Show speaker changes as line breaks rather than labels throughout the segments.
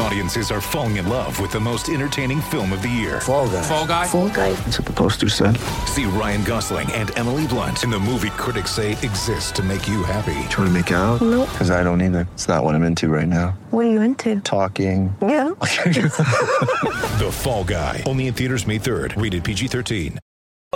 Audiences are falling in love with the most entertaining film of the year.
Fall guy.
Fall guy.
Fall guy.
That's what the poster said.
See Ryan Gosling and Emily Blunt in the movie critics say exists to make you happy.
Trying to make it out?
Nope.
Because I don't either. It's not what I'm into right now.
What are you into?
Talking.
Yeah.
The Fall Guy. Only in theaters May 3rd. Rated PG-13.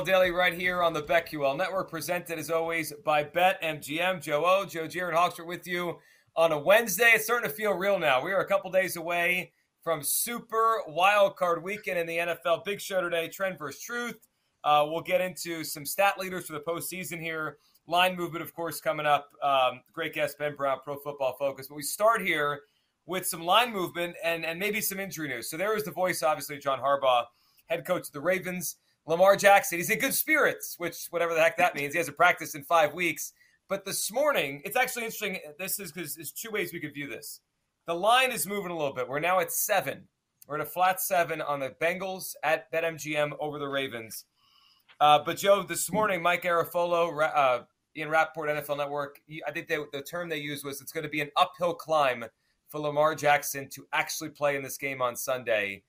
Daily right here on the BetQL Network, presented as always by BetMGM. Joe O, Joe Jared are with you on a Wednesday. It's starting to feel real now. We are a couple days away from Super Wild Card Weekend in the NFL. Big show today, Trend versus Truth. Uh, we'll get into some stat leaders for the postseason here. Line movement, of course, coming up. Um, great guest Ben Brown, Pro Football Focus. But we start here with some line movement and and maybe some injury news. So there is the voice, obviously, John Harbaugh, head coach of the Ravens. Lamar Jackson, he's in good spirits, which whatever the heck that means. He hasn't practiced in five weeks. But this morning, it's actually interesting. This is because there's two ways we could view this. The line is moving a little bit. We're now at seven. We're at a flat seven on the Bengals at BetMGM over the Ravens. Uh, but Joe, this morning, Mike Garafolo, Ra- uh, Ian Rapoport, NFL Network, I think they, the term they used was it's going to be an uphill climb for Lamar Jackson to actually play in this game on Sunday.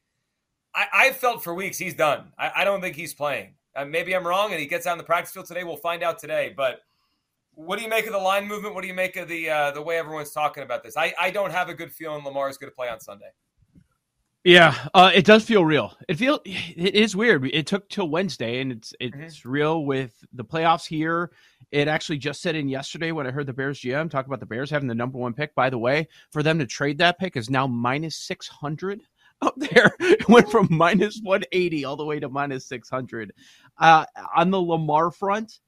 I, I felt for weeks he's done. I, I don't think he's playing. Uh, maybe I'm wrong, and he gets out in the practice field today. We'll find out today. But what do you make of the line movement? What do you make of the uh, the way everyone's talking about this? I, I don't have a good feeling Lamar is going to play on Sunday.
Yeah, uh, it does feel real. It feel it is weird. It took till Wednesday, and it's it's real with the playoffs here. It actually just set in yesterday when I heard the Bears GM talk about the Bears having the number one pick. By the way, for them to trade that pick is now minus six hundred up there. It went from minus one eighty all the way to minus six hundred. Uh, on the Lamar front,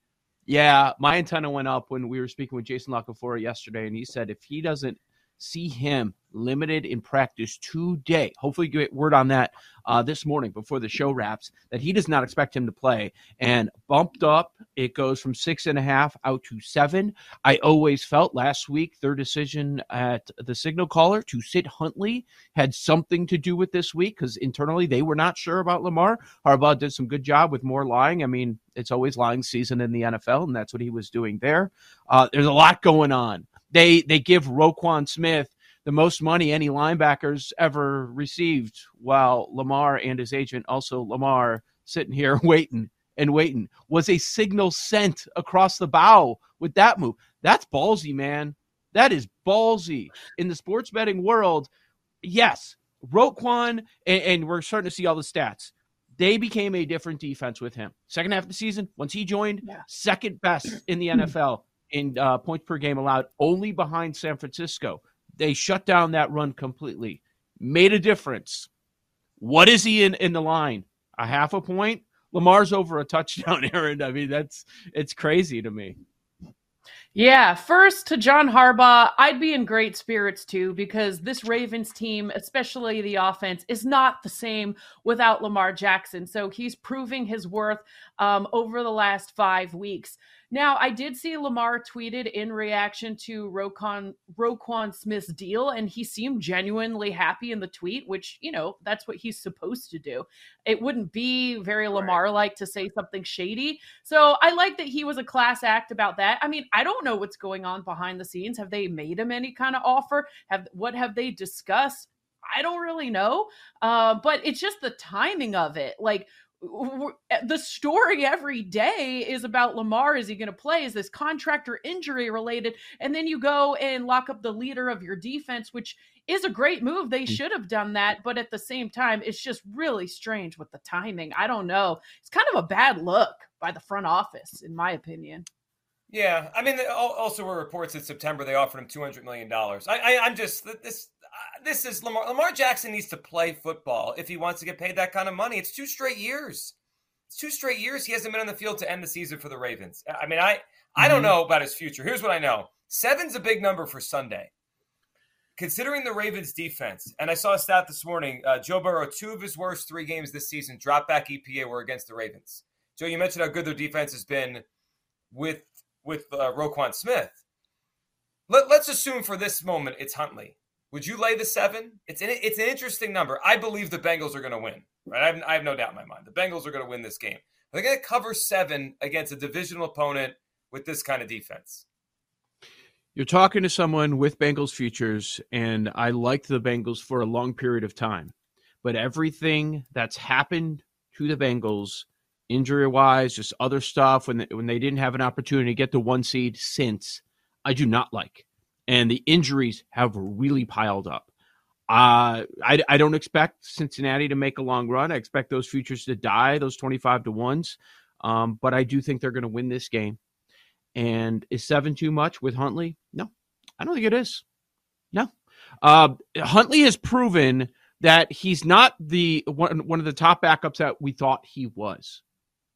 yeah, my antenna went up when we were speaking with Jason La Canfora yesterday, and he said if he doesn't see him limited in practice today, hopefully get word on that uh, this morning before the show wraps, that he does not expect him to play. And bumped up, it goes from six and a half out to seven. I always felt last week their decision at the signal caller to sit Huntley had something to do with this week because internally they were not sure about Lamar. Harbaugh did some good job with more lying. I mean, it's always lying season in the NFL, and that's what he was doing there. Uh, there's a lot going on. They they give Roquan Smith the most money any linebackers ever received, while Lamar and his agent, also Lamar, sitting here waiting and waiting. Was a signal sent across the bow with that move? That's ballsy, man. That is ballsy in the sports betting world. Yes, Roquan, and, and we're starting to see all the stats. They became a different defense with him. Second half of the season, once he joined,
Yeah.
second best in the hmm. NFL in uh, points per game allowed, only behind San Francisco. They shut down that run completely, made a difference. What is he in in the line? A half a point? Lamar's over a touchdown, Aaron. I mean, that's it's crazy to me.
Yeah, first to John Harbaugh, I'd be in great spirits too because this Ravens team, especially the offense, is not the same without Lamar Jackson. So he's proving his worth um, over the last five weeks. Now, I did see Lamar tweeted in reaction to Roquan, Roquan Smith's deal, and he seemed genuinely happy in the tweet, which, you know, that's what he's supposed to do. It wouldn't be very Lamar like to say something shady. So I like that he was a class act about that. I mean, I don't know what's going on behind the scenes. Have they made him any kind of offer? Have what have they discussed? I don't really know. Uh, but it's just the timing of it. Like the story every day is about Lamar. Is he going to play? Is this contractor injury related? And then you go and lock up the leader of your defense, which is a great move. They mm. should have done that. But at the same time, it's just really strange with the timing. I don't know. It's kind of a bad look by the front office, in my opinion.
Yeah, I mean, al- also were reports that September they offered him two hundred million dollars. I, I, I'm just this. This is Lamar. Lamar Jackson needs to play football if he wants to get paid that kind of money. It's two straight years. It's two straight years he hasn't been on the field to end the season for the Ravens. I mean, I I don't know about his future. Here's what I know: seven's a big number for Sunday. Considering the Ravens' defense, and I saw a stat this morning: uh, Joe Burrow, two of his worst three games this season, drop back EPA were against the Ravens. Joe, you mentioned how good their defense has been with with uh, Roquan Smith. Let, let's assume for this moment it's Huntley. Would you lay the seven? It's an, it's an interesting number. I believe the Bengals are going to win. Right, I have, I have no doubt in my mind. The Bengals are going to win this game. They're going to cover seven against a divisional opponent with this kind of defense.
You're talking to someone with Bengals futures, and I liked the Bengals for a long period of time. But everything that's happened to the Bengals, injury wise, just other stuff, when they, when they didn't have an opportunity to get the one seed since, I do not like. And the injuries have really piled up. Uh, I, I don't expect Cincinnati to make a long run. I expect those futures to die, those 25 to ones. Um, but I do think they're going to win this game. And is seven too much with Huntley? No, I don't think it is. No. Uh, Huntley has proven that he's not the one, one of the top backups that we thought he was.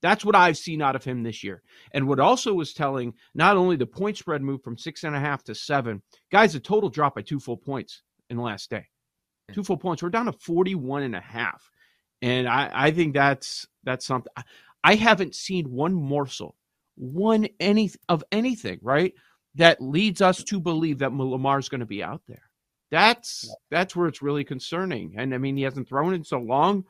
That's what I've seen out of him this year. And what also was telling, not only the point spread move from six and a half to seven, guys, a total drop by two full points in the last day two full points. We're down to 41 and a half. And I, I think that's that's something I haven't seen one morsel, one any of anything, right? That leads us to believe that Lamar's going to be out there. That's that's where it's really concerning. And I mean, he hasn't thrown in so long.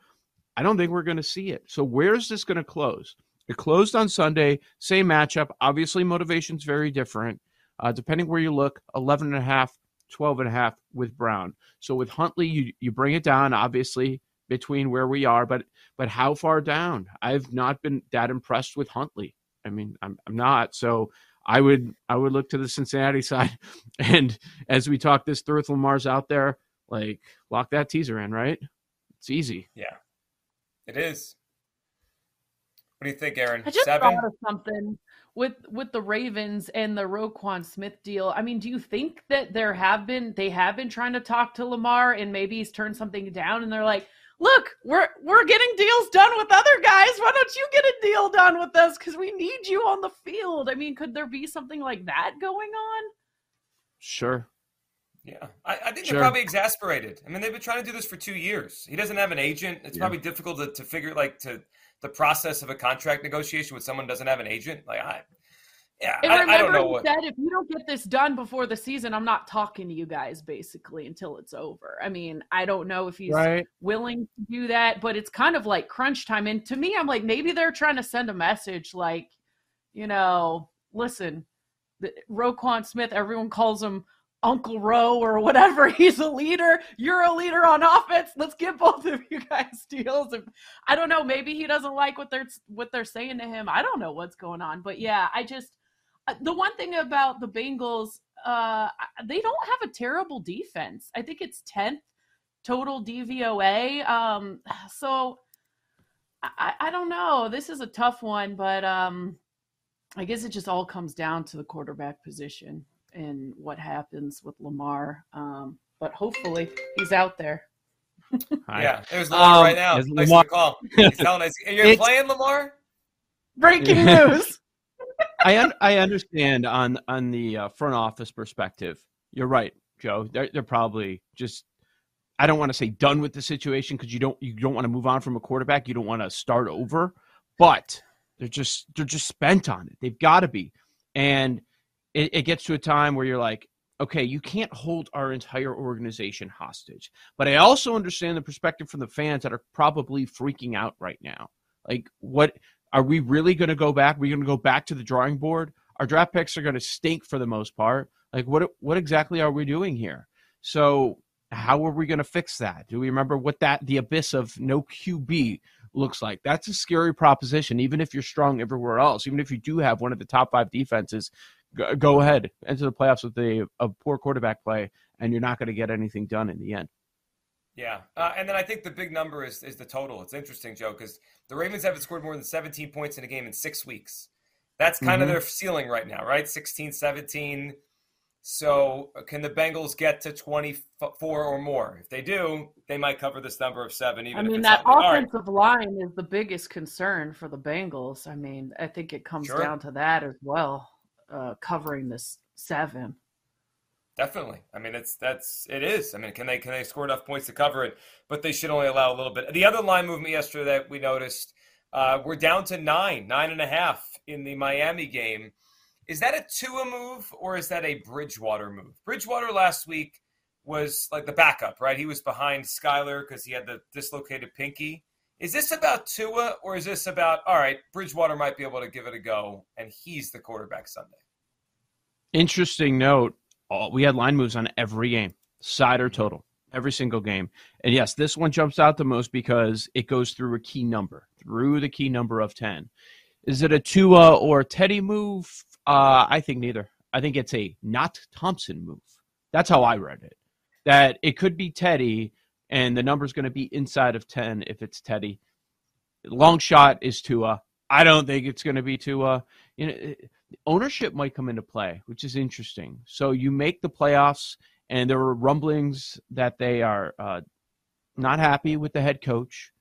I don't think we're going to see it. So where is this going to close? It closed on Sunday, same matchup. Obviously, motivation's very different. Uh, depending where you look, 11 and a half 12 and a half with Brown. So with Huntley, you, you bring it down, obviously, between where we are, but but how far down? I've not been that impressed with Huntley. I mean, I'm, I'm not. So I would I would look to the Cincinnati side. And as we talk this through, with Lamar's out there, like lock that teaser in, right? It's easy.
Yeah, it is. What do you think, Aaron?
I just
Seven?
thought of something with with the Ravens and the Roquan Smith deal. I mean, do you think that there have been they have been trying to talk to Lamar and maybe he's turned something down and they're like, "Look, we're we're getting deals done with other guys. Why don't you get a deal done with us cuz we need you on the field?" I mean, could there be something like that going on?
Sure.
Yeah, I, I think
Sure.
they're probably exasperated. I mean, they've been trying to do this for two years. He doesn't have an agent. It's
Yeah.
probably difficult to, to figure like to the process of a contract negotiation with someone who doesn't have an agent. Like I, yeah,
And
I, I don't know
he
what.
said, if you don't get this done before the season, I'm not talking to you guys basically until it's over. I mean, I don't know if he's
Right.
willing to do that, but it's kind of like crunch time. And to me, I'm like, maybe they're trying to send a message like, you know, listen, the, Roquan Smith, everyone calls him Uncle Roe or whatever. He's a leader. You're a leader on offense. Let's get both of you guys deals. I don't know. Maybe he doesn't like what they're what they're saying to him. I don't know what's going on. But yeah, I just uh, the one thing about the Bengals, uh, they don't have a terrible defense. I think it's tenth total DVOA. Um, so I, I don't know. This is a tough one, but um, I guess it just all comes down to the quarterback position and what happens with Lamar. Um, but hopefully he's out there.
I-
Yeah, there's Lamar
Um,
right now.
there's
Thanks
Lamar.
for the call. He's telling us, "You're
It's-
playing Lamar."
Breaking news.
I un- I understand on on the uh, front office perspective. You're right, Joe. They're they're probably just. I don't want to say done with the situation because you don't you don't want to move on from a quarterback. You don't want to start over, but they're just they're just spent on it. They've got to be, and it, it gets to a time where you're like, okay, you can't hold our entire organization hostage. But I also understand the perspective from the fans that are probably freaking out right now. Like, what are we really going to go back? We're going to go back to the drawing board? Our draft picks are going to stink for the most part. Like, what what exactly are we doing here? So, how are we going to fix that? Do we remember what that the abyss of no QB looks like? That's a scary proposition. Even if you're strong everywhere else, even if you do have one of the top five defenses, go, go ahead enter the playoffs with a, a poor quarterback play, and you're not going to get anything done in the end.
Yeah, uh, and then I think the big number is is the total. It's interesting, Joe, because the Ravens haven't scored more than 17 points in a game in six weeks. That's kind of
Mhm.
their ceiling right now, right? 16, 17. So uh, can the Bengals get to 24 or more? If they do, they might cover this number of seven. Even
I mean,
it's
that
not- all right.
offensive line is the biggest concern for the Bengals. I mean, I think it comes
Sure.
down to that as well, uh, covering this seven.
Definitely. I mean, it's that's it is. I mean, can they can they score enough points to cover it? But they should only allow a little bit. The other line movement yesterday that we noticed, uh, we're down to nine, nine and a half in the Miami game. Is that a Tua move or is that a Bridgewater move? Bridgewater last week was like the backup, right? He was behind Skylar because he had the dislocated pinky. Is this about Tua or is this about all right? Bridgewater might be able to give it a go, and he's the quarterback Sunday.
Interesting note. We had line moves on every game, side or total, every single game. And yes, this one jumps out the most because it goes through a key number, through the key number of 10. Is it a Tua or Teddy move? Uh, I think neither. I think it's a not Thompson move. That's how I read it. That it could be Teddy, and the number's going to be inside of 10 if it's Teddy. Long shot is Tua. I don't think it's going to be Tua. You know, ownership might come into play, which is interesting. So you make the playoffs, and there were rumblings that they are uh, not happy with the head coach.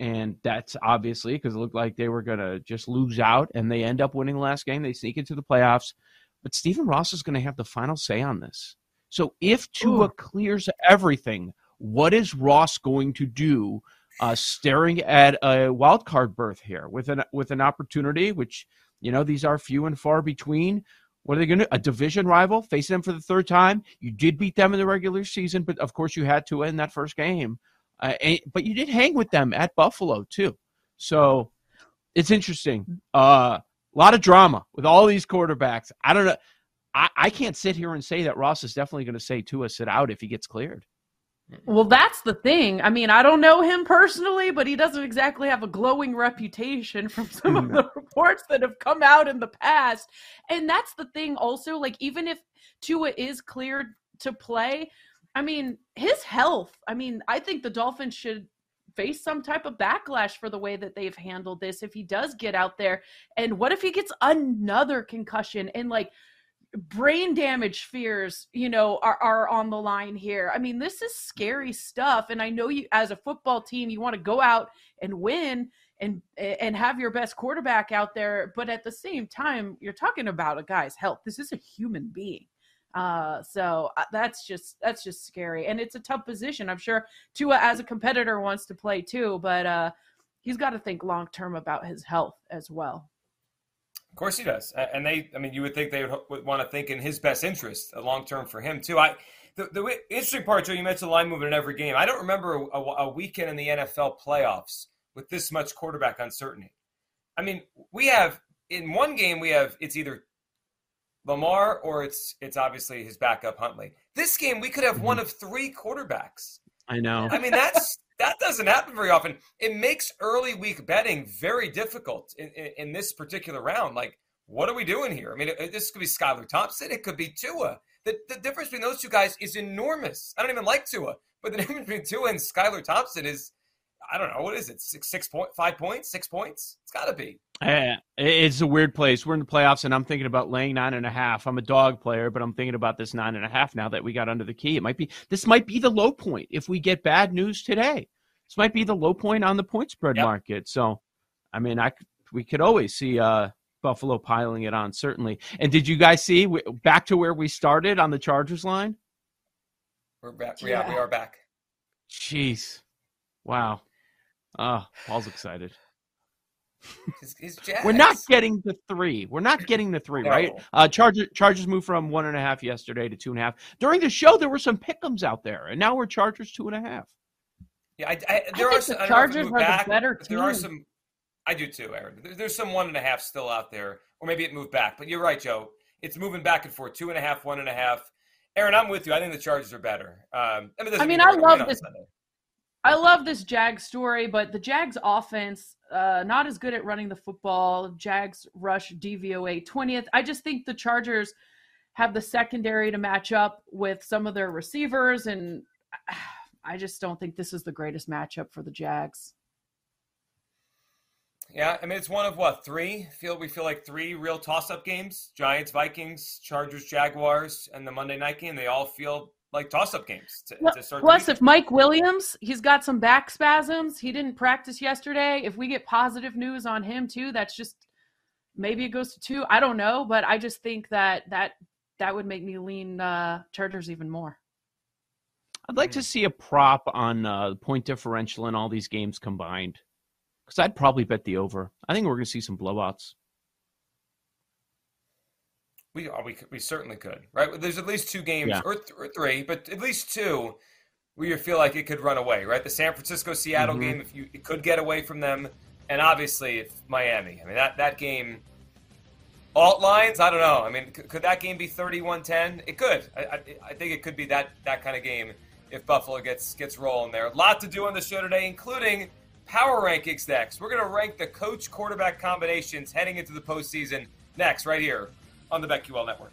And that's obviously because it looked like they were going to just lose out, and they end up winning the last game. They sneak into the playoffs. But Stephen Ross is going to have the final say on this. So if Tua Ooh. clears everything, what is Ross going to do? Uh, staring at a wild card berth here with an with an opportunity, which you know these are few and far between. What are they going to? A division rival facing them for the third time. You did beat them in the regular season, but of course you had to win that first game. Uh, and, but you did hang with them at Buffalo too. So it's interesting. Uh, a lot of drama with all these quarterbacks. I don't know. I, I can't sit here and say that Ross is definitely going to say Tua sit out if he gets cleared.
Well, that's the thing. I mean, I don't know him personally, but he doesn't exactly have a glowing reputation from some of the reports that have come out in the past. And that's the thing also, like even if Tua is cleared to play, I mean, his health, I mean, I think the Dolphins should face some type of backlash for the way that they've handled this if he does get out there. And what if he gets another concussion and like brain damage fears, you know, are, are on the line here. I mean, this is scary stuff. And I know you, as a football team, you want to go out and win and and have your best quarterback out there. But at the same time, you're talking about a guy's health. This is a human being. Uh, so uh, that's just that's just scary, and it's a tough position. I'm sure Tua, as a competitor, wants to play too, but uh, he's got to think long term about his health as well.
Of course he does, and they. I mean, you would think they would, would want to think in his best interest, long term for him too. I. The, the interesting part, Joe, you mentioned the line movement in every game. I don't remember a, a, weekend in the NFL playoffs with this much quarterback uncertainty. I mean, we have in one game we have it's either Lamar or it's it's obviously his backup Huntley. This game we could have mm-hmm. one of three quarterbacks.
I know.
I mean that's that doesn't happen very often. It makes early week betting very difficult in, in, in this particular round. Like, what are we doing here? I mean, it, this could be Skylar Thompson. It could be Tua. The, the difference between those two guys is enormous. I don't even like Tua, but the difference between Tua and Skylar Thompson is, I don't know, what is it? Six, six point, five points, six points? It's got to be.
Yeah, it's a weird place. We're in the playoffs, and I'm thinking about laying nine and a half. I'm a dog player, but I'm thinking about this nine and a half now that we got under the key. It might be this might be the low point if we get bad news today. This might be the low point on the point spread yep. market. So, I mean, I we could always see uh, Buffalo piling it on certainly. And did you guys see back to where we started on the Chargers line?
We're back. Yeah, yeah we are back.
Jeez, wow. Oh, Paul's excited. We're not getting the three. We're not getting the three, no. right? Uh, Chargers Chargers moved from one and a half yesterday to two and a half. During the show, there were some pickums out there, and now we're Chargers two and a half.
Yeah, I, I, there
I
are some.
The Chargers are back, the better
team. There are some. I do too, Aaron. There, there's some one and a half still out there, or maybe it moved back. But you're right, Joe. It's moving back and forth. Two and a half, one and a half. Aaron, I'm with you. I think the Chargers are better. Um,
I mean, I, mean, I love this. I love this Jags story, but the Jags offense uh, not as good at running the football. Jags rush DVOA 20th. I just think the Chargers have the secondary to match up with some of their receivers, and I just don't think this is the greatest matchup for the Jags.
Yeah, I mean it's one of what three? Feel we feel like three real toss-up games: Giants, Vikings, Chargers, Jaguars, and the Monday night game. They all feel like toss-up games to,
well, to Plus, if Mike Williams, he's got some back spasms. He didn't practice yesterday. If we get positive news on him too, that's just maybe it goes to two. I don't know, but I just think that that that would make me lean uh, Chargers even more.
I'd like to see a prop on uh, point differential in all these games combined, because I'd probably bet the over. I think we're going to see some blowouts.
We are. We, we certainly could, right? There's at least two games
Yeah.
or, th- or three, but at least two where you feel like it could run away, right? The San Francisco Seattle
Mhm.
game, if you it could get away from them, and obviously if Miami. I mean that that game. Alt lines, I don't know. I mean, c- could that game be 31-10? It could. I, I, I think it could be that that kind of game if Buffalo gets gets rolling there. A lot to do on the show today, including power rankings next. We're going to rank the coach quarterback combinations heading into the postseason next, right here on the BetQL Network.